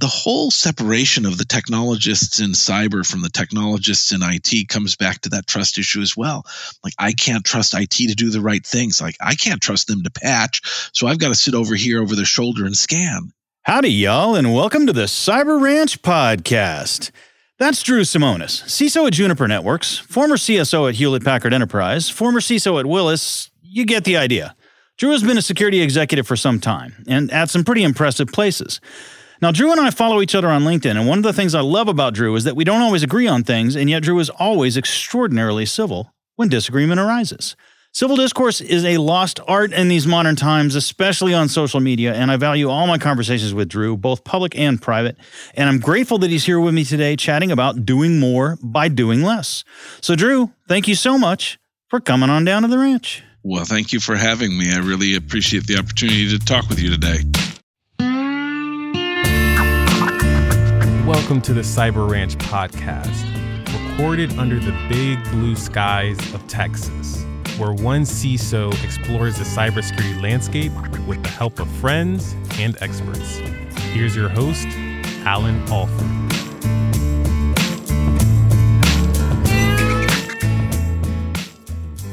the whole separation of the technologists in cyber from the technologists in IT comes back to that trust issue as well. Like, I can't trust IT to do the right things. Like, I can't trust them to patch. So I've got to sit over here over their shoulder and scan. Howdy, y'all, and welcome to the Cyber Ranch Podcast. That's Drew Simonis, CISO at Juniper Networks, former CSO at Hewlett Packard Enterprise, former CISO at Willis. You get the idea. Drew has been a security executive for some time and at some pretty impressive places. Now, Drew and I follow each other on LinkedIn, and one of the things I love about Drew is that we don't always agree on things, and yet Drew is always extraordinarily civil when disagreement arises. Civil discourse is a lost art in these modern times, especially on social media, and I value all my conversations with Drew, both public and private. And I'm grateful that he's here with me today chatting about doing more by doing less. So, Drew, thank you so much for coming on down to the ranch. Well, thank you for having me. I really appreciate the opportunity to talk with you today. Welcome to the Cyber Ranch podcast, recorded under the big blue skies of Texas, where one CISO explores the cybersecurity landscape with the help of friends and experts. Here's your host, Allan Alford.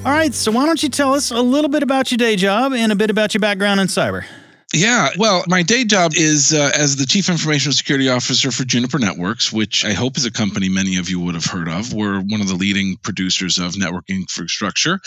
All right, so why don't you tell us a little bit about your day job and a bit about your background in cyber? Yeah, well, my day job is uh, as the Chief Information Security Officer for Juniper Networks, which I hope is a company many of you would have heard of. We're one of the leading producers of network infrastructure.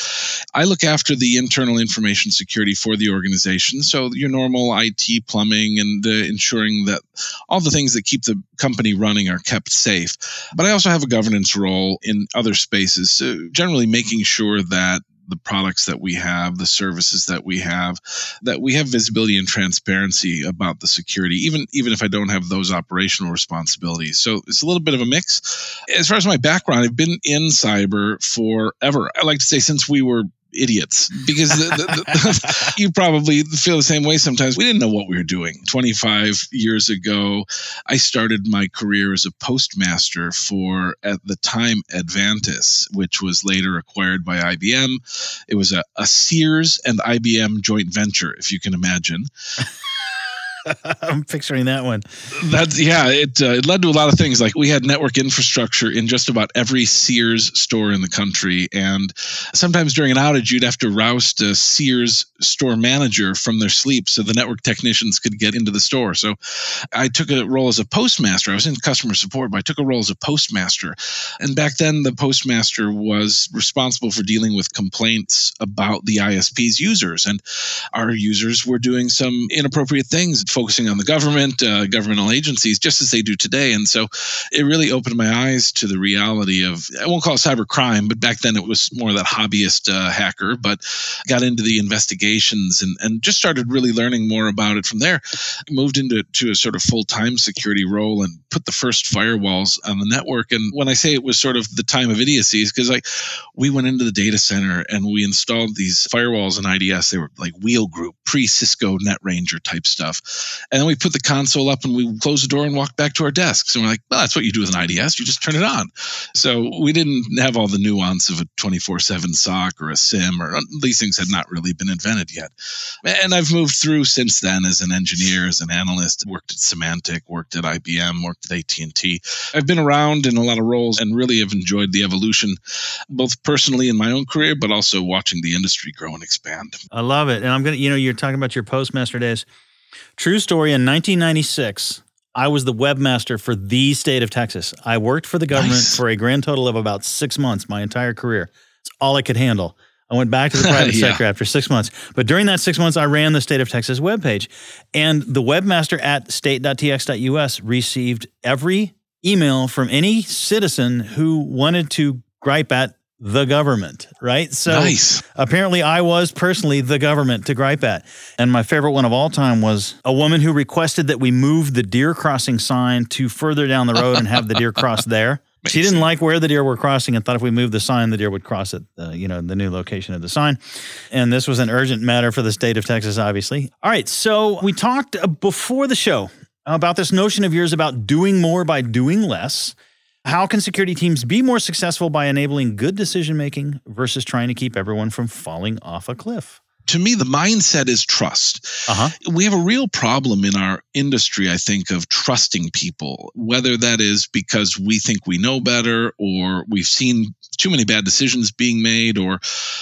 I look after the internal information security for the organization. So, your normal IT plumbing and uh, ensuring that all the things that keep the company running are kept safe. But I also have a governance role in other spaces, so generally making sure that the products that we have, the services that we have, that we have visibility and transparency about the security, even even if I don't have those operational responsibilities. So it's a little bit of a mix. As far as my background, I've been in cyber forever. I like to say since we were idiots because the, the, the, you probably feel the same way sometimes. We didn't know what we were doing. 25 years ago, I started my career as a postmaster for, at the time, Advantis, which was later acquired by IBM. It was a, a Sears and IBM joint venture, if you can imagine. I'm picturing that one. That's yeah. It uh, it led to a lot of things. Like we had network infrastructure in just about every Sears store in the country, and sometimes during an outage, you'd have to roust a Sears store manager from their sleep so the network technicians could get into the store. So I took a role as a postmaster. I was in customer support, but I took a role as a postmaster. And back then, the postmaster was responsible for dealing with complaints about the ISP's users, and our users were doing some inappropriate things focusing on the government, uh, governmental agencies, just as they do today. And so it really opened my eyes to the reality of, I won't call it cyber crime, but back then it was more that hobbyist uh, hacker, but got into the investigations and, and just started really learning more about it from there. Moved into to a sort of full time security role and put the first firewalls on the network. And when I say it was sort of the time of idiocy, because like we went into the data center and we installed these firewalls in IDS. They were like WheelGroup, pre Cisco NetRanger type stuff. And then we put the console up and we closed the door and walked back to our desks. And we're like, well, that's what you do with an IDS. You just turn it on. So we didn't have all the nuance of a 24 7 SOC or a SIM, or uh, these things had not really been invented yet. And I've moved through since then as an engineer, as an analyst, worked at Symantec, worked at IBM, worked at AT&T. I've been around in a lot of roles and really have enjoyed the evolution, both personally in my own career, but also watching the industry grow and expand. I love it. And I'm going to, you know, you're talking about your postmaster days. True story. In 1996, I was the webmaster for the state of Texas. I worked for the government nice. for a grand total of about six months, my entire career. It's all I could handle. I went back to the private yeah. sector after six months. But during that six months, I ran the state of Texas webpage. And the webmaster at state.tx.us received every email from any citizen who wanted to gripe at the government, right? So nice. apparently I was personally the government to gripe at. And my favorite one of all time was a woman who requested that we move the deer crossing sign to further down the road and have the deer cross there. She didn't like where the deer were crossing and thought if we moved the sign, the deer would cross at you know the new location of the sign. And this was an urgent matter for the state of Texas, obviously. All right, so we talked uh, before the show about this notion of yours about doing more by doing less. How can security teams be more successful by enabling good decision making versus trying to keep everyone from falling off a cliff? To me, the mindset is trust. Uh-huh. We have a real problem in our industry, I think, of trusting people, whether that is because we think we know better or we've seen too many bad decisions being made or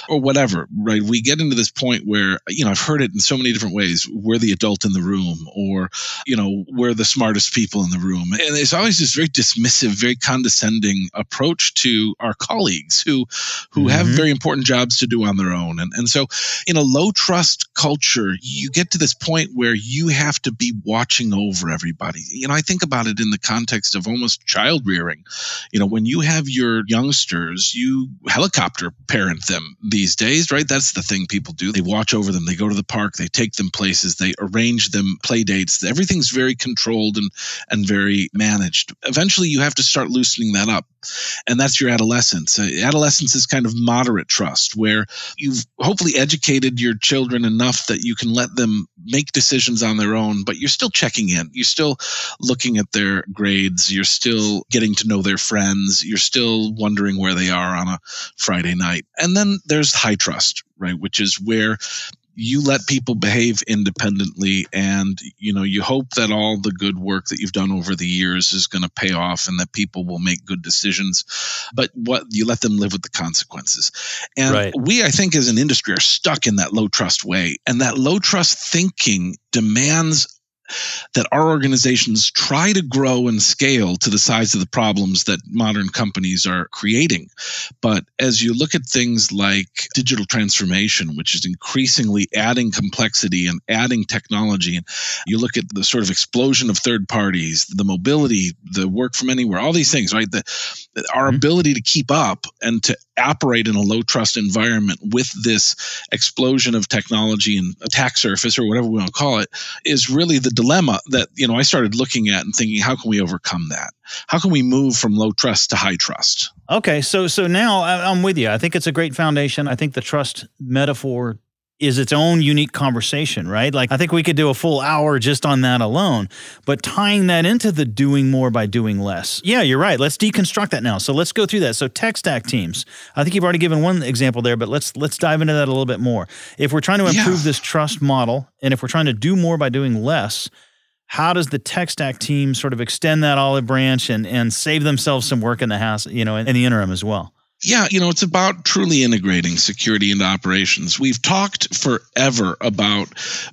or whatever right we get into this point where you know i've heard it in so many different ways we're the adult in the room or you know we're the smartest people in the room and there's always this very dismissive very condescending approach to our colleagues who who mm-hmm. have very important jobs to do on their own and and so in a low trust culture you get to this point where you have to be watching over everybody you know i think about it in the context of almost child rearing you know when you have your youngsters you helicopter parent them these days, right? That's the thing people do. They watch over them, they go to the park, they take them places, they arrange them play dates. Everything's very controlled and and very managed. Eventually you have to start loosening that up. And that's your adolescence. Uh, adolescence is kind of moderate trust where you've hopefully educated your children enough that you can let them make decisions on their own, but you're still checking in. You're still looking at their grades. You're still getting to know their friends. You're still wondering where they are on a Friday night. And then there's high trust, right? Which is where you let people behave independently and you know you hope that all the good work that you've done over the years is going to pay off and that people will make good decisions but what you let them live with the consequences and right. we i think as an industry are stuck in that low trust way and that low trust thinking demands that our organizations try to grow and scale to the size of the problems that modern companies are creating. But as you look at things like digital transformation, which is increasingly adding complexity and adding technology, and you look at the sort of explosion of third parties, the mobility, the work from anywhere, all these things, right? The, our mm-hmm. ability to keep up and to operate in a low trust environment with this explosion of technology and attack surface or whatever we want to call it is really the dilemma that you know I started looking at and thinking how can we overcome that? How can we move from low trust to high trust? Okay, so so now I'm with you. I think it's a great foundation. I think the trust metaphor is its own unique conversation, right? Like I think we could do a full hour just on that alone, but tying that into the doing more by doing less. Yeah, you're right. Let's deconstruct that now. So let's go through that. So tech stack teams. I think you've already given one example there, but let's let's dive into that a little bit more. If we're trying to improve yeah. this trust model and if we're trying to do more by doing less, how does the tech stack team sort of extend that olive branch and and save themselves some work in the house, you know, in, in the interim as well? Yeah, you know, it's about truly integrating security into operations. We've talked forever about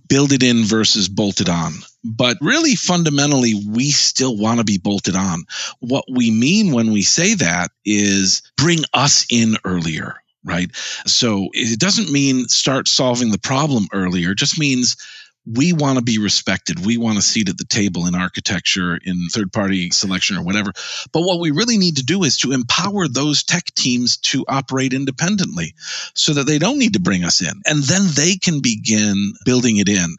build it in versus bolted on. But really, fundamentally, we still want to be bolted on. What we mean when we say that is bring us in earlier, right? So it doesn't mean start solving the problem earlier, it just means we want to be respected. We want a seat at the table in architecture, in third party selection, or whatever. But what we really need to do is to empower those tech teams to operate independently so that they don't need to bring us in. And then they can begin building it in,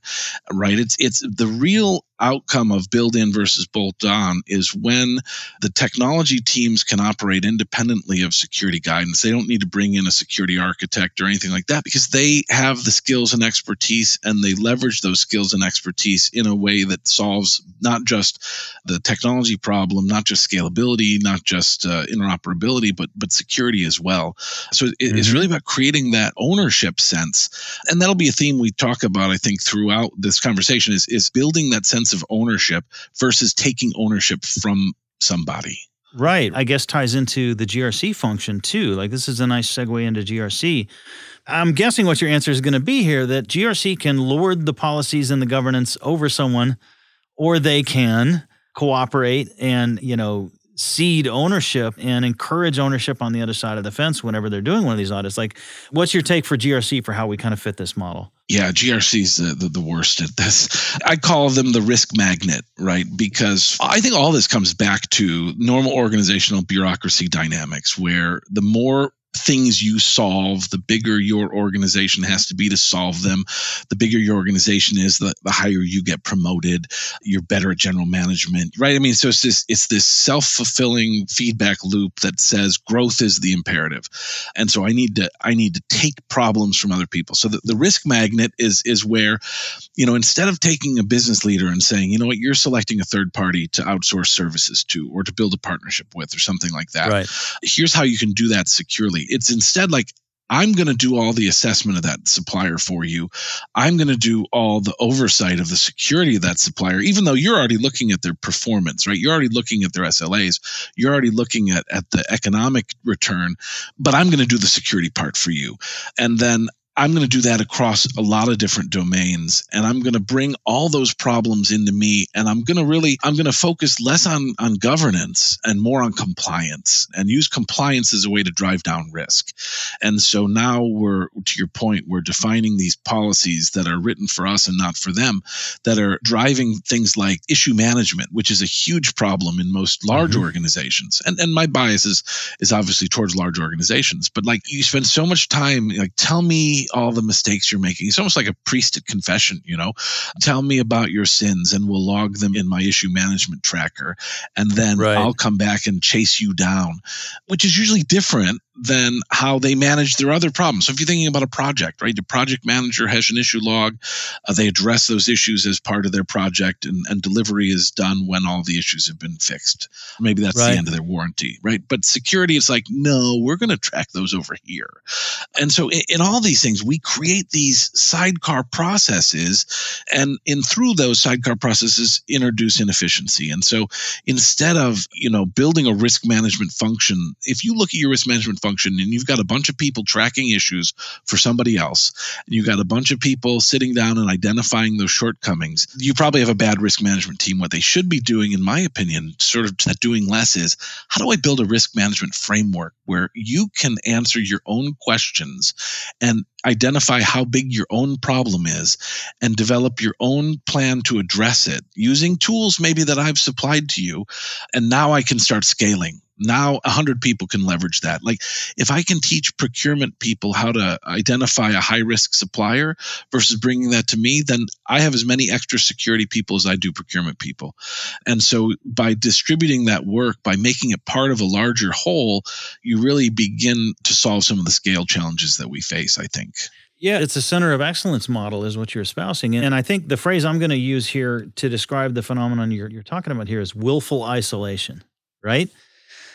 right? It's, it's the real outcome of build in versus bolt on is when the technology teams can operate independently of security guidance. They don't need to bring in a security architect or anything like that because they have the skills and expertise and they leverage those skills and expertise in a way that solves not just the technology problem, not just scalability, not just uh, interoperability, but but security as well. So it, mm-hmm. it's really about creating that ownership sense, and that'll be a theme we talk about, I think, throughout this conversation is is building that sense of ownership versus taking ownership from somebody. Right. I guess ties into the GRC function too. Like this is a nice segue into GRC. I'm guessing what your answer is going to be here that GRC can lord the policies and the governance over someone or they can cooperate and, you know, cede ownership and encourage ownership on the other side of the fence whenever they're doing one of these audits. Like, what's your take for GRC for how we kind of fit this model? Yeah, GRC is the, the, the, worst at this. I call them the risk magnet, right? Because I think all this comes back to normal organizational bureaucracy dynamics, where the more things you solve, the bigger your organization has to be to solve them. The bigger your organization is, the, the higher you get promoted. You're better at general management, right? I mean, so it's this it's this self fulfilling feedback loop that says growth is the imperative, and so I need to I need to take problems from other people. So the, the risk magnet is is where, you know, instead of taking a business leader and saying, you know what, you're selecting a third party to outsource services to or to build a partnership with or something like that. Right. Here's how you can do that securely it's instead like I'm going to do all the assessment of that supplier for you. I'm going to do all the oversight of the security of that supplier, even though you're already looking at their performance, right? You're already looking at their SLAs. You're already looking at, at the economic return, but I'm going to do the security part for you. And then I'm going to do that across a lot of different domains and I'm going to bring all those problems into me and I'm going to really I'm going to focus less on on governance and more on compliance and use compliance as a way to drive down risk. And so now we're to your point we're defining these policies that are written for us and not for them that are driving things like issue management which is a huge problem in most large mm-hmm. organizations. And and my bias is is obviously towards large organizations but like you spend so much time like tell me all the mistakes you're making. It's almost like a priest at confession, you know. Tell me about your sins and we'll log them in my issue management tracker. And then right. I'll come back and chase you down, which is usually different than how they manage their other problems. So if you're thinking about a project, right, the project manager has an issue log, uh, they address those issues as part of their project, and, and delivery is done when all the issues have been fixed. Maybe that's right. the end of their warranty, right? But security is like, no, we're going to track those over here. And so in, in all these things, we create these sidecar processes, and in through those sidecar processes, introduce inefficiency. And so instead of you know building a risk management function, if you look at your risk management and you've got a bunch of people tracking issues for somebody else and you've got a bunch of people sitting down and identifying those shortcomings you probably have a bad risk management team what they should be doing in my opinion sort of doing less is how do i build a risk management framework where you can answer your own questions and identify how big your own problem is and develop your own plan to address it using tools maybe that I've supplied to you. And now I can start scaling now 100 people can leverage that like if i can teach procurement people how to identify a high risk supplier versus bringing that to me then i have as many extra security people as i do procurement people and so by distributing that work by making it part of a larger whole you really begin to solve some of the scale challenges that we face i think yeah, it's a center of excellence model, is what you're espousing. And I think the phrase I'm going to use here to describe the phenomenon you're, you're talking about here is willful isolation, right?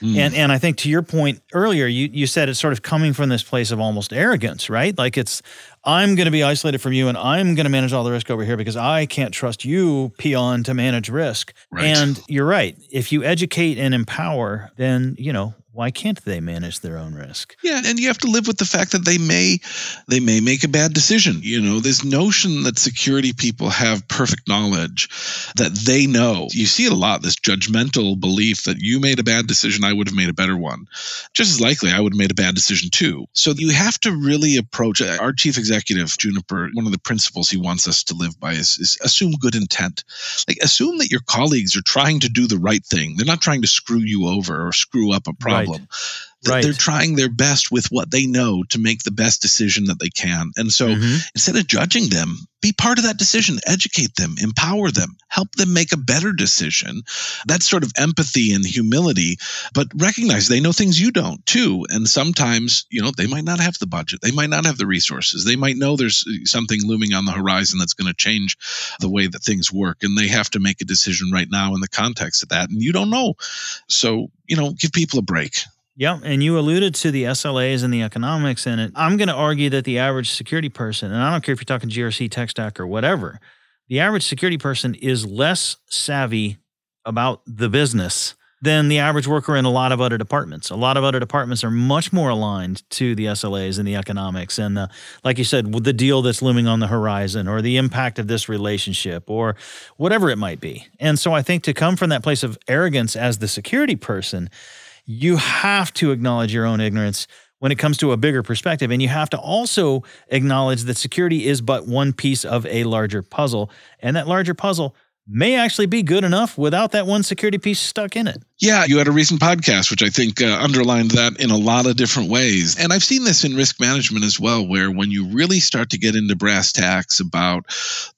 Mm. And and I think to your point earlier, you you said it's sort of coming from this place of almost arrogance, right? Like it's I'm going to be isolated from you and I'm going to manage all the risk over here because I can't trust you, peon, to manage risk. Right. And you're right. If you educate and empower, then, you know, why can't they manage their own risk yeah and you have to live with the fact that they may they may make a bad decision you know this notion that security people have perfect knowledge that they know you see it a lot this judgmental belief that you made a bad decision i would have made a better one just as likely i would have made a bad decision too so you have to really approach uh, our chief executive juniper one of the principles he wants us to live by is, is assume good intent like assume that your colleagues are trying to do the right thing they're not trying to screw you over or screw up a problem problem. Right. Right. They're trying their best with what they know to make the best decision that they can. And so mm-hmm. instead of judging them, be part of that decision, educate them, empower them, help them make a better decision. That's sort of empathy and humility, but recognize they know things you don't too. And sometimes, you know, they might not have the budget, they might not have the resources, they might know there's something looming on the horizon that's going to change the way that things work. And they have to make a decision right now in the context of that. And you don't know. So, you know, give people a break. Yeah, and you alluded to the SLAs and the economics in it. I'm going to argue that the average security person, and I don't care if you're talking GRC, tech stack, or whatever, the average security person is less savvy about the business than the average worker in a lot of other departments. A lot of other departments are much more aligned to the SLAs and the economics and the, like you said, the deal that's looming on the horizon or the impact of this relationship or whatever it might be. And so I think to come from that place of arrogance as the security person you have to acknowledge your own ignorance when it comes to a bigger perspective. And you have to also acknowledge that security is but one piece of a larger puzzle. And that larger puzzle may actually be good enough without that one security piece stuck in it. Yeah, you had a recent podcast, which I think uh, underlined that in a lot of different ways. And I've seen this in risk management as well, where when you really start to get into brass tacks about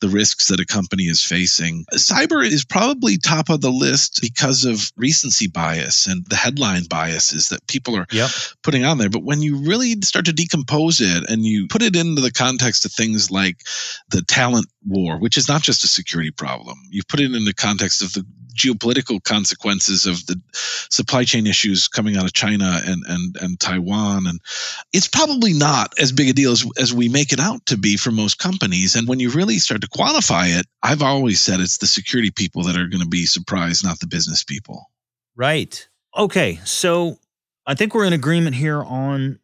the risks that a company is facing, cyber is probably top of the list because of recency bias and the headline biases that people are yep. putting on there. But when you really start to decompose it and you put it into the context of things like the talent war, which is not just a security problem, you put it in the context of the geopolitical consequences of the supply chain issues coming out of China and and and Taiwan. And it's probably not as big a deal as, as we make it out to be for most companies. And when you really start to quantify it I've always said it's the security people that are going to be surprised not the business people. Right. Okay so I think we're in agreement here on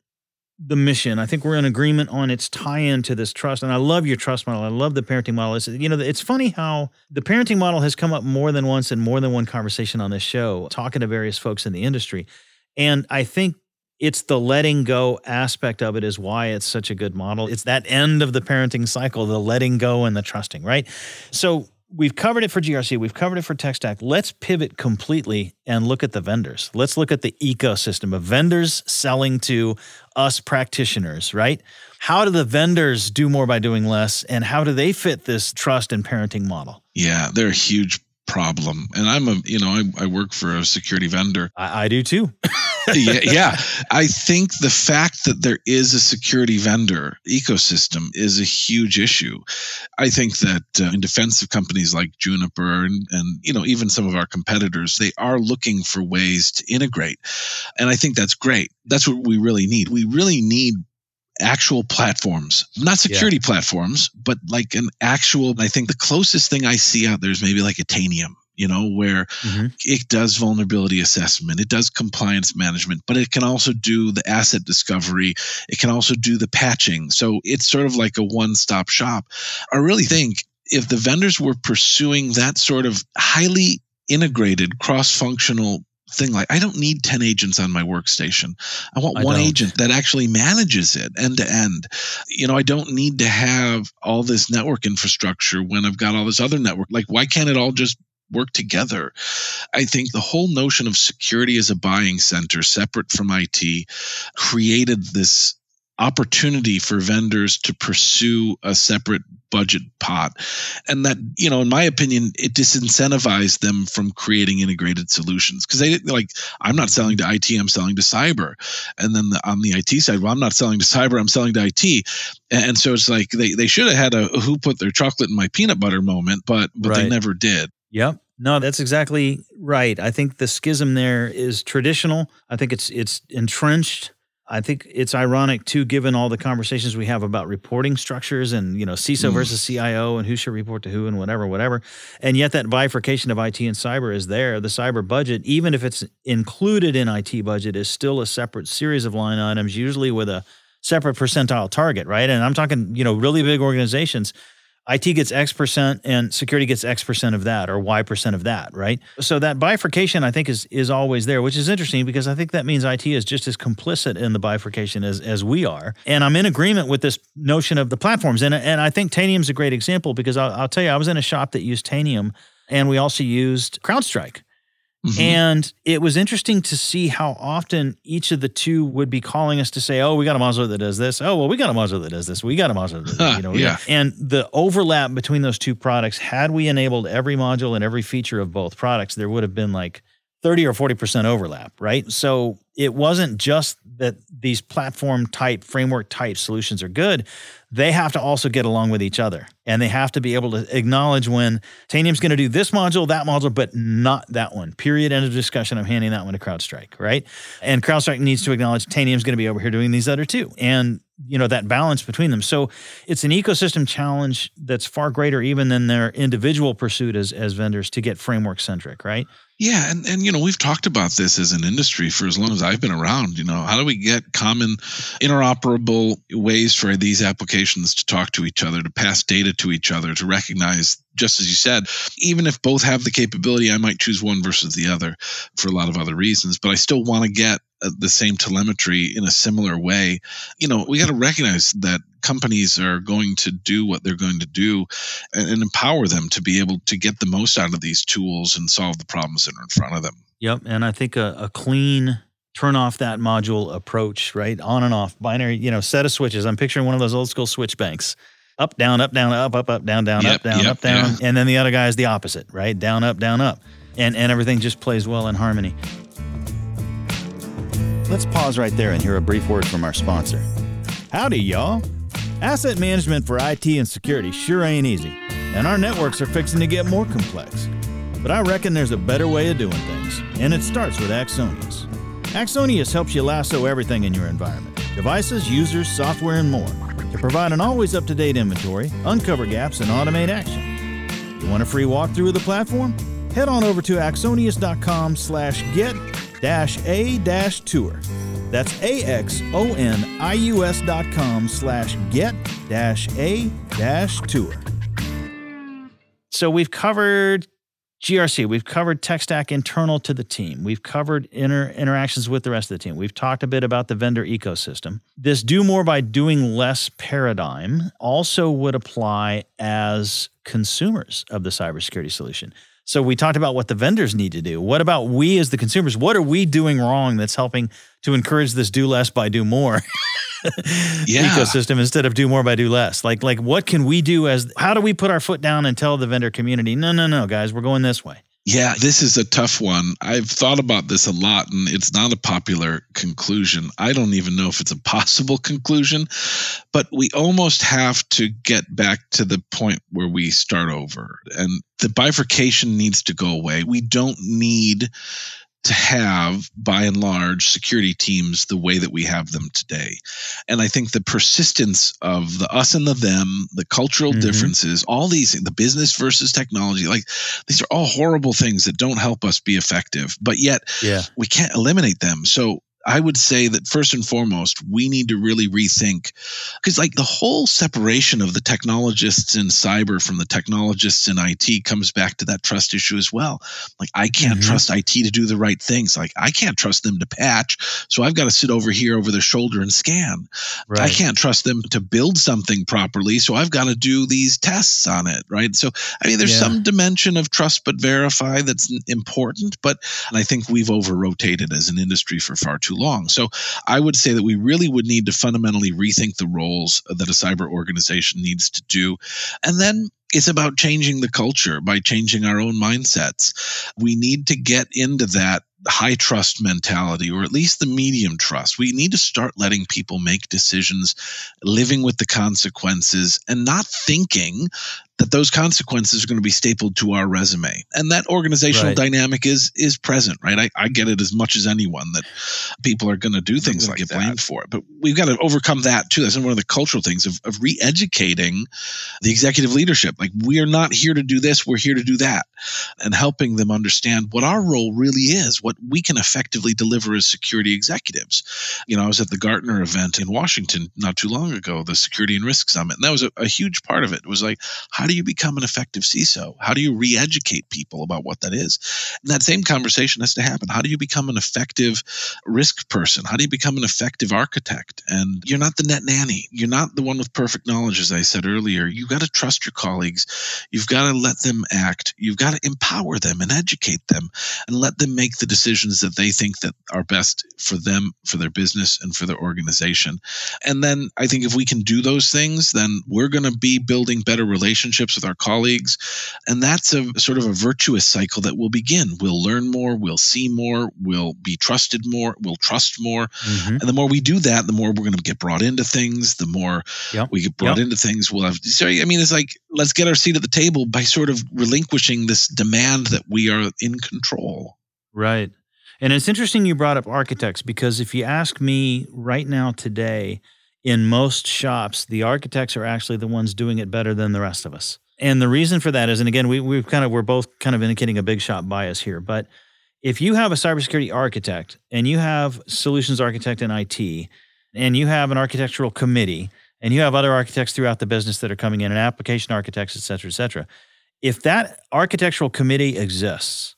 the mission. I think we're in agreement on its tie-in to this trust. And I love your trust model. I love the parenting model. It's, you know, it's funny how the parenting model has come up more than once in more than one conversation on this show, talking to various folks in the industry. And I think it's the letting go aspect of it is why it's such a good model. It's that end of the parenting cycle, the letting go and the trusting, right? So we've covered it for GRC, we've covered it for tech stack. Let's pivot completely and look at the vendors. Let's look at the ecosystem of vendors selling to us practitioners, right? How do the vendors do more by doing less and how do they fit this trust and parenting model? Yeah, they're a huge problem. And I'm a, you know, I, I work for a security vendor. I, I do too. yeah, yeah. I think the fact that there is a security vendor ecosystem is a huge issue. I think that uh, in defense of companies like Juniper and, and, you know, even some of our competitors, they are looking for ways to integrate. And I think that's great. That's what we really need. We really need actual platforms, not security yeah. platforms, but like an actual. I think the closest thing I see out there is maybe like a Tanium, you know, where mm-hmm. it does vulnerability assessment, it does compliance management, but it can also do the asset discovery, it can also do the patching. So it's sort of like a one stop shop. I really think if the vendors were pursuing that sort of highly integrated cross functional thing like I don't need 10 agents on my workstation. I want I one don't. agent that actually manages it end to end. You know, I don't need to have all this network infrastructure when I've got all this other network. Like why can't it all just work together. I think the whole notion of security as a buying center, separate from IT, created this opportunity for vendors to pursue a separate budget pot and that you know in my opinion it disincentivized them from creating integrated solutions because they like i'm not selling to it i'm selling to cyber and then the, on the it side well i'm not selling to cyber i'm selling to it and so it's like they, they should have had a who put their chocolate in my peanut butter moment but but right. they never did yep no, that's exactly right. I think the schism there is traditional. I think it's it's entrenched. I think it's ironic too, given all the conversations we have about reporting structures and you know CISO mm. versus CIO and who should report to who and whatever, whatever. And yet that bifurcation of IT and cyber is there. The cyber budget, even if it's included in IT budget, is still a separate series of line items, usually with a separate percentile target, right? And I'm talking, you know, really big organizations IT gets X percent and security gets X percent of that or Y percent of that, right? So that bifurcation I think is is always there, which is interesting because I think that means IT is just as complicit in the bifurcation as as we are. And I'm in agreement with this notion of the platforms. And and I think Tanium's a great example because I'll, I'll tell you, I was in a shop that used Tanium and we also used CrowdStrike. Mm-hmm. And it was interesting to see how often each of the two would be calling us to say, "Oh, we got a module that does this. Oh, well, we got a module that does this. We got a module that does, you know." yeah. And the overlap between those two products, had we enabled every module and every feature of both products, there would have been like 30 or 40% overlap, right? So it wasn't just that these platform type, framework type solutions are good. They have to also get along with each other. And they have to be able to acknowledge when Tanium's going to do this module, that module, but not that one. Period. End of discussion. I'm handing that one to CrowdStrike, right? And CrowdStrike needs to acknowledge Tanium's going to be over here doing these other two. And you know that balance between them so it's an ecosystem challenge that's far greater even than their individual pursuit as, as vendors to get framework centric right yeah, and and you know we've talked about this as an industry for as long as I've been around. You know, how do we get common, interoperable ways for these applications to talk to each other, to pass data to each other, to recognize, just as you said, even if both have the capability, I might choose one versus the other for a lot of other reasons, but I still want to get Uh, the same telemetry in a similar way. You know, we got to recognize that companies are going to do what they're going to do and, and, empower them to be able to get the most out of these tools and solve the problems that are in front of them. Yep. And I think a, a clean turn off that module approach, right? On and off, binary, you know, set of switches. I'm picturing one of those old school switch banks. Up, down, up, down, up, up, up, down, down, yep, up, down, yep, up, down. Yeah. And then the other guy is the opposite, right? Down, up, down, up. And and everything just plays well in harmony. Let's pause right there and hear a brief word from our sponsor. Howdy, y'all. Asset management for IT and security sure ain't easy, and our networks are fixing to get more complex. but I reckon there's a better way of doing things, and it starts with Axonius. Axonius helps you lasso everything in your environment devices, users, software, and more to provide an always up to date inventory, uncover gaps, and automate action. You want a free walkthrough of the platform? Head on over to axonius.com slash get dash a dash tour. That's A-X-O-N-I-U-S dot com slash get dash a dash tour. So we've covered GRC, we've covered tech stack internal to the team. We've covered inter- interactions with the rest of the team. We've talked a bit about the vendor ecosystem. This do more by doing less paradigm also would apply as consumers of the cybersecurity solution. So we talked about what the vendors need to do. What about we as the consumers? What are we doing wrong that's helping to encourage this do less by do more Yeah. ecosystem instead of do more by do less? Like like what can we do as how do we put our foot down and tell the vendor community, no, no, no, guys, we're going this way. Yeah, this is a tough one. I've thought about this a lot, and it's not a popular conclusion. I don't even know if it's a possible conclusion, but we almost have to get back to the point where we start over. And the bifurcation needs to go away. We don't need to have, by and large, security teams the way that we have them today. And I think the persistence of the us and the them, the cultural Mhm. differences, all these, the business versus technology, like these are all horrible things that don't help us be effective, but yet Yeah. we can't eliminate them. So I would say that first and foremost, we need to really rethink because, like, the whole separation of the technologists in cyber from the technologists in IT comes back to that trust issue as well. Like, I can't Mhm. trust IT to do the right things. Like, I can't trust them to patch. So I've got to sit over here over their shoulder and scan. Right. I can't trust them to build something properly, so I've got to do these tests on it, right? So, I mean, there's Yeah. some dimension of trust but verify that's important, but and I think we've over rotated as an industry for far too long. So, I would say that we really would need to fundamentally rethink the roles that a cyber organization needs to do. And then it's about changing the culture by changing our own mindsets. We need to get into that high trust mentality, or at least the medium trust. We need to start letting people make decisions, living with the consequences, and not thinking that those consequences are going to be stapled to our resume. And that organizational Right. dynamic is is present, right? I, I get it as much as anyone that people are going to do things like get get blamed for it. But we've got to overcome that too. That's one of the cultural things of, of re-educating the executive leadership. Like we are not here to do this, we're here to do that. And helping them understand what our role really is, what we can effectively deliver as security executives. You know, I was at the Gartner event in Washington not too long ago, the Security and Risk Summit, and that was a, a huge part of it. It was like, how do you become an effective CISO? How do you re-educate people about what that is? And that same conversation has to happen. How do you become an effective risk person? How do you become an effective architect? And you're not the net nanny. You're not the one with perfect knowledge, as I said earlier. You've got to trust your colleagues. You've got to let them act. You've got to empower them and educate them and let them make the decisions that they think that are best for them, for their business, and for their organization. And then I think if we can do those things, then we're going to be building better relationships with our colleagues. And that's a sort of a virtuous cycle that will begin. We'll learn more, we'll see more, we'll be trusted more, we'll trust more. Mhm. And the more we do that, the more we're going to get brought into things. The more Yep. we get brought Yep. into things, we'll have. So I mean, it's like let's get our seat at the table by sort of relinquishing this demand that we are in control. Right. And it's interesting you brought up architects because if you ask me right now today, in most shops, the architects are actually the ones doing it better than the rest of us. And the reason for that is, and again, we we've kind of we're both kind of indicating a big shop bias here, but if you have a cybersecurity architect and you have solutions architect in IT and you have an architectural committee and you have other architects throughout the business that are coming in and application architects, et cetera, et cetera, if that architectural committee exists,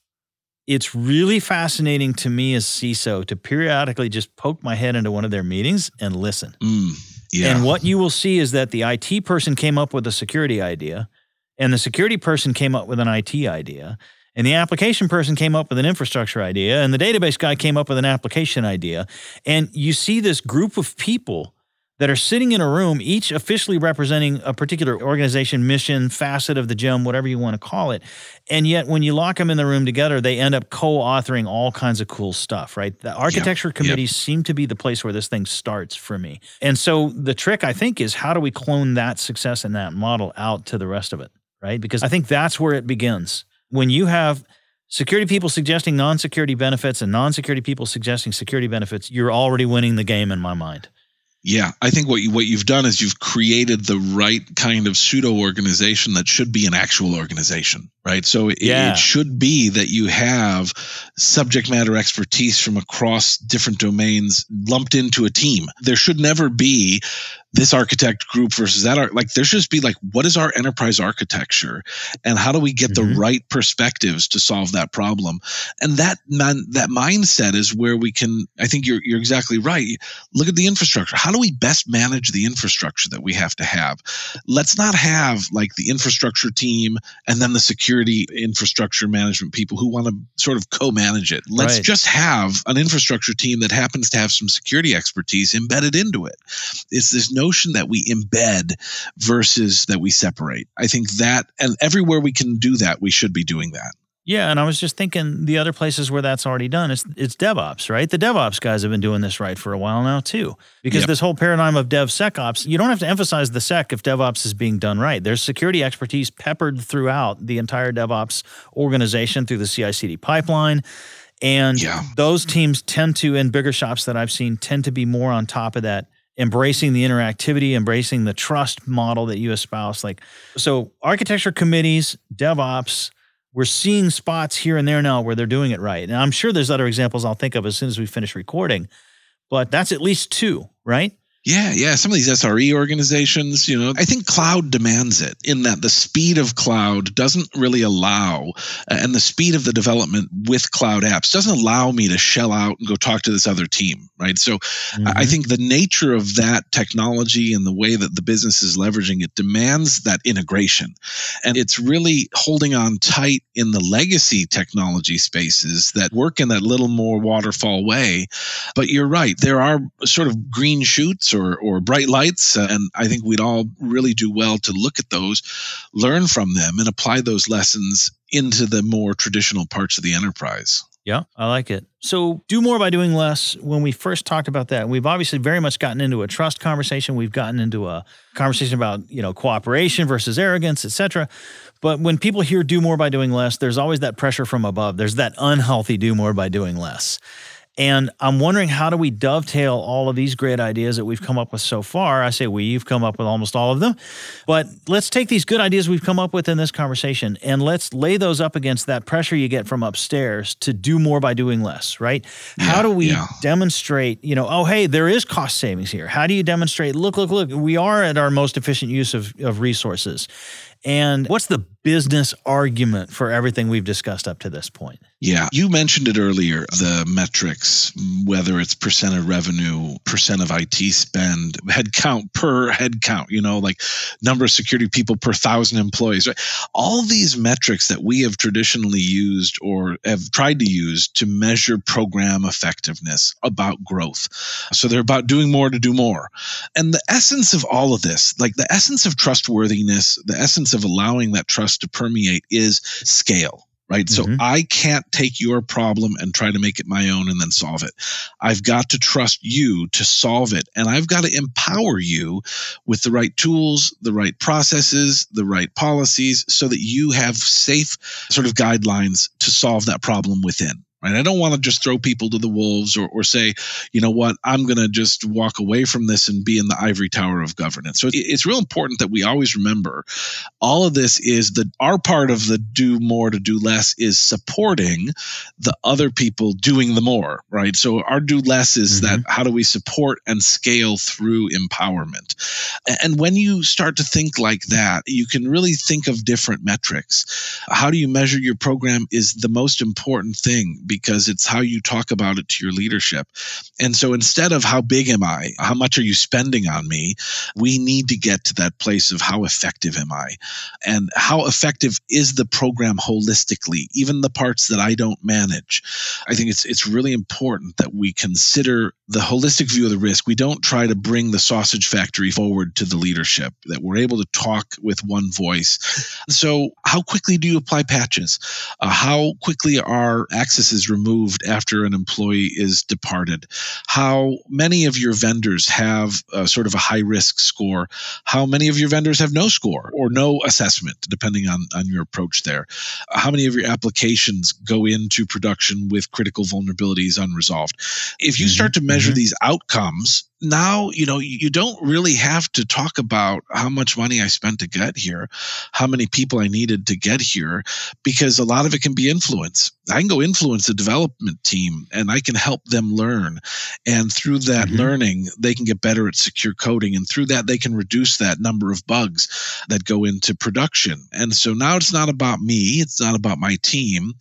it's really fascinating to me as CISO to periodically just poke my head into one of their meetings and listen. Mm, yeah. And what you will see is that the IT person came up with a security idea, and the security person came up with an IT idea, and the application person came up with an infrastructure idea, and the database guy came up with an application idea. And you see this group of people that are sitting in a room, each officially representing a particular organization, mission, facet of the gem, whatever you want to call it. And yet, when you lock them in the room together, they end up co authoring all kinds of cool stuff, right? The architecture committees seem to be the place where this thing starts for me. And so, the trick, I think, is how do we clone that success and that model out to the rest of it, right? Because I think that's where it begins. when you have security people suggesting non-security benefits and non-security people suggesting security benefits, you're already winning the game in my mind. Yeah, I think what you what you've done is you've created the right kind of pseudo organization that should be an actual organization, right? So it, Yeah. it should be that you have subject matter expertise from across different domains lumped into a team. There should never be this architect group versus that art. Like there should just be like, what is our enterprise architecture, and how do we get Mhm. the right perspectives to solve that problem? And that man, that mindset is where we can. I think you're you're exactly right look at the infrastructure. How do we best manage the infrastructure that we have to have? Let's not have like the infrastructure team and then the security infrastructure management people who want to sort of co manage it. Let's Right. just have an infrastructure team that happens to have some security expertise embedded into it. It's this notion that we embed versus that we separate. I think that, and everywhere we can do that, we should be doing that. Yeah, and I was just thinking the other places where that's already done is it's DevOps, right? The DevOps guys have been doing this right for a while now too. Because Yep. this whole paradigm of DevSecOps, you don't have to emphasize the sec if DevOps is being done right. There's security expertise peppered throughout the entire DevOps organization through the CI/CD pipeline. And Yeah. those teams tend to, in bigger shops that I've seen, tend to be more on top of that, embracing the interactivity, embracing the trust model that you espouse. Like, so architecture committees, DevOps, we're seeing spots here and there now where they're doing it right. And I'm sure there's other examples I'll think of as soon as we finish recording, but that's at least two, right? Yeah, yeah. Some of these SRE organizations, you know, I think cloud demands it in that the speed of cloud doesn't really allow, uh, and the speed of the development with cloud apps doesn't allow me to shell out and go talk to this other team, right? So I I mm-hmm. think the nature of that technology and the way that the business is leveraging it demands that integration. And it's really holding on tight in the legacy technology spaces that work in that little more waterfall way. But you're right, there are sort of green shoots or, or bright lights. And I think we'd all really do well to look at those, learn from them, and apply those lessons into the more traditional parts of the enterprise. Yeah, I like it. So, do more by doing less. When we first talked about that, we've obviously very much gotten into a trust conversation. We've gotten into a conversation about, you know, cooperation versus arrogance, etc. But when people hear do more by doing less, there's always that pressure from above. There's that unhealthy do more by doing less. And I'm wondering how do we dovetail all of these great ideas that we've come up with so far? I say we, you've come up with almost all of them. But let's take these good ideas we've come up with in this conversation and let's lay those up against that pressure you get from upstairs to do more by doing less, right? How do we yeah. demonstrate, you know, oh, hey, there is cost savings here? How do you demonstrate, look, look, look, we are at our most efficient use of, of resources? And what's the business argument for everything we've discussed up to this point? Yeah, you mentioned it earlier the metrics, whether it's percent of revenue, percent of IT spend, head count per head count, you know, like number of security people per thousand employees, right? All these metrics that we have traditionally used or have tried to use to measure program effectiveness about growth. So they're about doing more to do more. And the essence of all of this, like the essence of trustworthiness, the essence of allowing that trust to permeate is scale. Right. So Mhm. I can't take your problem and try to make it my own and then solve it. I've got to trust you to solve it. And I've got to empower you with the right tools, the right processes, the right policies so that you have safe sort of guidelines to solve that problem within. Right. I don't want to just throw people to the wolves or, or say, you know what, I'm going to just walk away from this and be in the ivory tower of governance. So it- it's real important that we always remember all of this is that our part of the do more to do less is supporting the other people doing the more, right? So our do less is that mm-hmm. how do we support and scale through empowerment? And when you start to think like that, you can really think of different metrics. How do you measure your program is the most important thing because it's how you talk about it to your leadership. And so instead of how big am I, how much are you spending on me, we need to get to that place of how effective am I? And how effective is the program holistically, even the parts that I don't manage? I think it's it's really important that we consider the holistic view of the risk. We don't try to bring the sausage factory forward to the leadership, that we're able to talk with one voice. So, how quickly do you apply patches? Uh, how quickly are accesses removed after an employee is departed? How many of your vendors have a, sort of a high risk score? How many of your vendors have no score or no assessment, depending on, on your approach there? How many of your applications go into production with critical vulnerabilities unresolved? If you start to measure mm-hmm. these outcomes now you know you don't really have to talk about how much money i spent to get here how many people i needed to get here because a lot of it can be influence. I can go influence the development team and i can help them learn. And through that mm-hmm. learning they can get better at secure coding and through that they can reduce that number of bugs that go into production. And so now it's not about me it's not about my team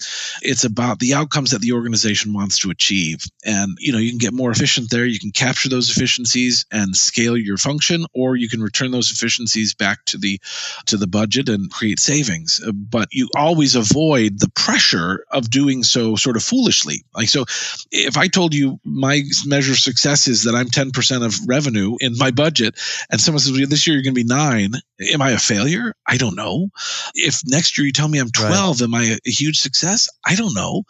it's about the outcomes that the organization wants to achieve. And you know you can get more efficient there you can capture those efficiencies efficiencies and scale your function or you can return those efficiencies back to the to the budget and create savings. Uh, but you always avoid the pressure of doing so sort of foolishly. Like so if i told you my measure of success is that i'm 10% of revenue in my budget and someone says well, this year you're going to be 9 am i a failure? I don't know. If next year you tell me i'm 12 right. am I a huge success? I don't know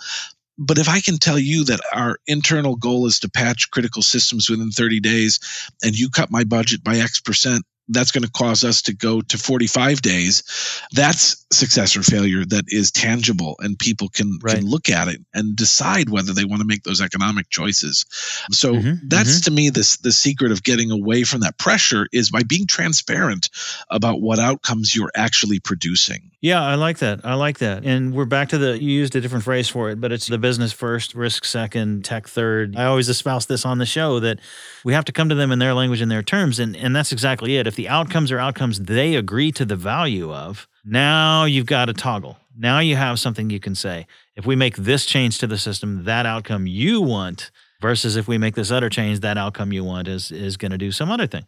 but if I can tell you that our internal goal is to patch critical systems within 30 days and you cut my budget by X percent, that's going to cause us to go to 45 days. That's success or failure that is tangible and people can, right. can look at it and decide whether they want to make those economic choices. So mm-hmm, that's mm-hmm. to me this the secret of getting away from that pressure is by being transparent about what outcomes you're actually producing. Yeah, I like that. I like that. And we're back to the you used a different phrase for it, but it's the business first, risk second, tech third. I always espouse this on the show that we have to come to them in their language and their terms and and that's exactly it. If the outcomes are outcomes they agree to the value of, now you've got a toggle. Now you have something you can say. If we make this change to the system, that outcome you want versus if we make this other change, that outcome you want is is going to do some other thing.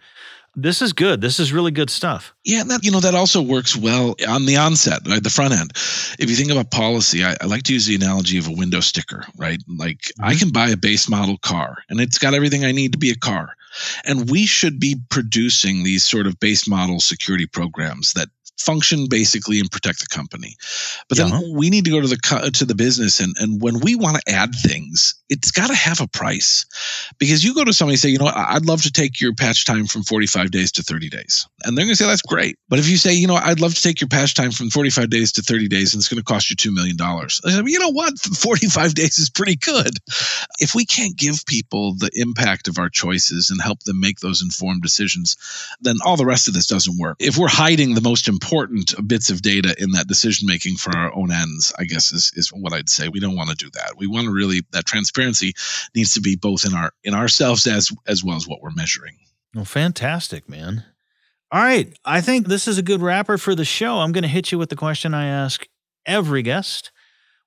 This is good. This is really good stuff. Yeah, that you know that also works well on the onset, right, the front end. If you think about policy, I, I like to use the analogy of a window sticker, right? Like mm-hmm. I can buy a base model car, and it's got everything I need to be a car. And we should be producing these sort of base model security programs that function basically and protect the company. But then we need to go to the to the business and and when we want to add things, it's got to have a price. Because you go to somebody and say, "You know what? I'd love to take your patch time from 45 days to 30 days." And they're going to say that's great. But if you say, "You know, I'd love to take your patch time from 45 days to 30 days and it's going to cost you 2 million dollars." You know what? 45 days is pretty good. If we can't give people the impact of our choices and help them make those informed decisions, then all the rest of this doesn't work. If we're hiding the most important important bits of data in that decision making for our own ends, I guess is, is what I'd say. We don't want to do that. We want to really that transparency needs to be both in our in ourselves as as well as what we're measuring. Well, fantastic, man. All right. I think this is a good wrapper for the show. I'm going to hit you with the question I ask every guest,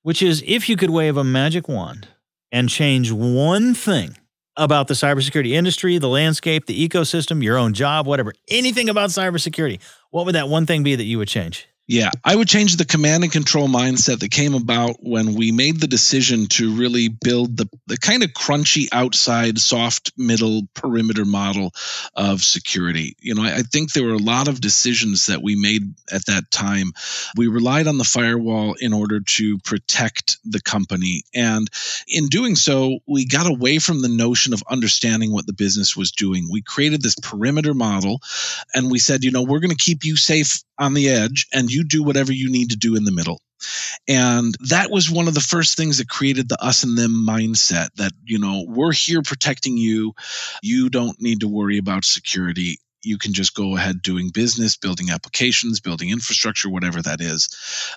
which is if you could wave a magic wand and change one thing about the cybersecurity industry, the landscape, the ecosystem, your own job, whatever, anything about cybersecurity, what would that one thing be that you would change? Yeah, I would change the command and control mindset that came about when we made the decision to really build the, the kind of crunchy outside, soft middle perimeter model of security. You know, I, I think there were a lot of decisions that we made at that time. We relied on the firewall in order to protect the company. And in doing so, we got away from the notion of understanding what the business was doing. We created this perimeter model and we said, you know, we're going to keep you safe on the edge and you do whatever you need to do in the middle. And that was one of the first things that created the us and them mindset that, you know, we're here protecting you. You don't need to worry about security you can just go ahead doing business, building applications, building infrastructure, whatever that is.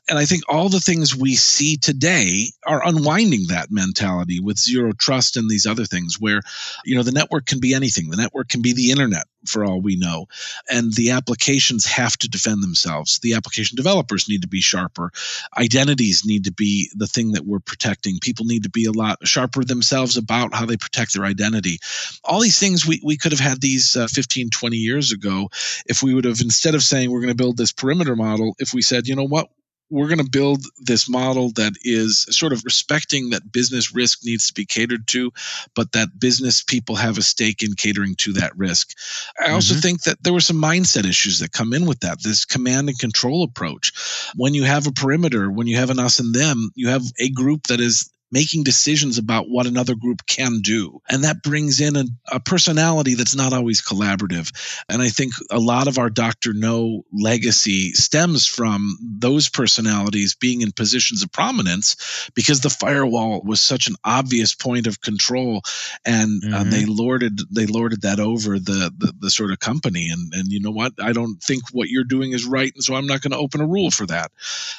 And I think all the things we see today are unwinding that mentality with zero trust and these other things where, you know, the network can be anything. The network can be the internet for all we know. And the applications have to defend themselves. The application developers need to be sharper. Identities need to be the thing that we're protecting. People need to be a lot sharper themselves about how they protect their identity. All these things we, we could have had these uh, 15, 20 years ago if we would have, instead of saying we're going to build this perimeter model, if we said, you know what, we're going to build this model that is sort of respecting that business risk needs to be catered to, but that business people have a stake in catering to that risk. I also mm-hmm. think that there were some mindset issues that come in with that. This command and control approach. When you have a perimeter, when you have an us and them, you have a group that is making decisions about what another group can do. And that brings in a, a, personality that's not always collaborative. And I think a lot of our Dr. No legacy stems from those personalities being in positions of prominence because the firewall was such an obvious point of control and mm-hmm. uh, they lorded they lorded that over the, the, the sort of company and and you know what I don't think what you're doing is right and so I'm not going to open a rule for that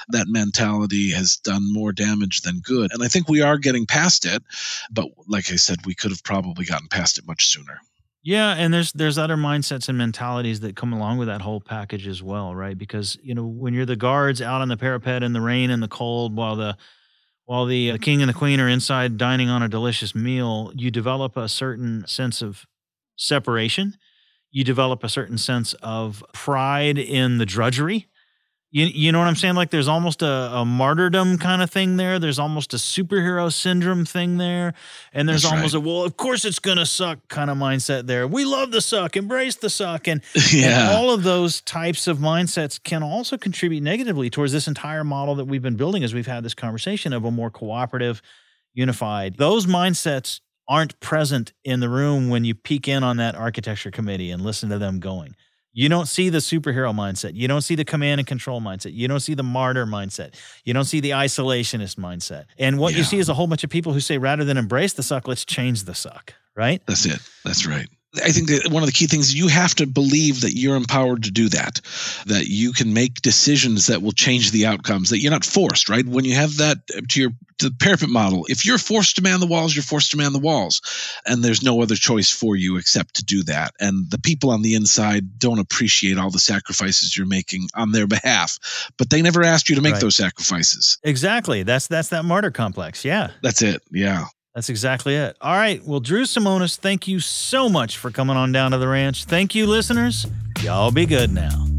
that mentality has done more damage than good and I think we we are getting past it, but like I said, we could have probably gotten past it much sooner. Yeah, and there's there's other mindsets and mentalities that come along with that whole package as well, right? Because you know when you're the guards out on the parapet in the rain and the cold, while the while the uh, king and the queen are inside dining on a delicious meal, you develop a certain sense of separation. You develop a certain sense of pride in the drudgery you, you know what I'm saying? Like there's almost a, a martyrdom kind of thing there. There's almost a superhero syndrome thing there. And there's That's almost right. a, well, of course it's going to suck kind of mindset there. We love the suck, embrace the suck. And, yeah. and all of those types of mindsets can also contribute negatively towards this entire model that we've been building as we've had this conversation of a more cooperative, unified. Those mindsets aren't present in the room when you peek in on that architecture committee and listen to them going. You don't see the superhero mindset. You don't see the command and control mindset. You don't see the martyr mindset. You don't see the isolationist mindset. And what yeah. you see is a whole bunch of people who say, rather than embrace the suck, let's change the suck, right? That's it. That's right. I think that one of the key things you have to believe that you're empowered to do that, that you can make decisions that will change the outcomes, that you're not forced, right? When you have that uh, to your to the parapet model, if you're forced to man the walls, you're forced to man the walls. And there's no other choice for you except to do that. And the people on the inside don't appreciate all the sacrifices you're making on their behalf, but they never asked you to make right. those sacrifices. Exactly. That's that's that martyr complex. Yeah. That's it. Yeah. That's exactly it. All right. Well, Drew Simonis, thank you so much for coming on down to the ranch. Thank you, listeners. Y'all be good now.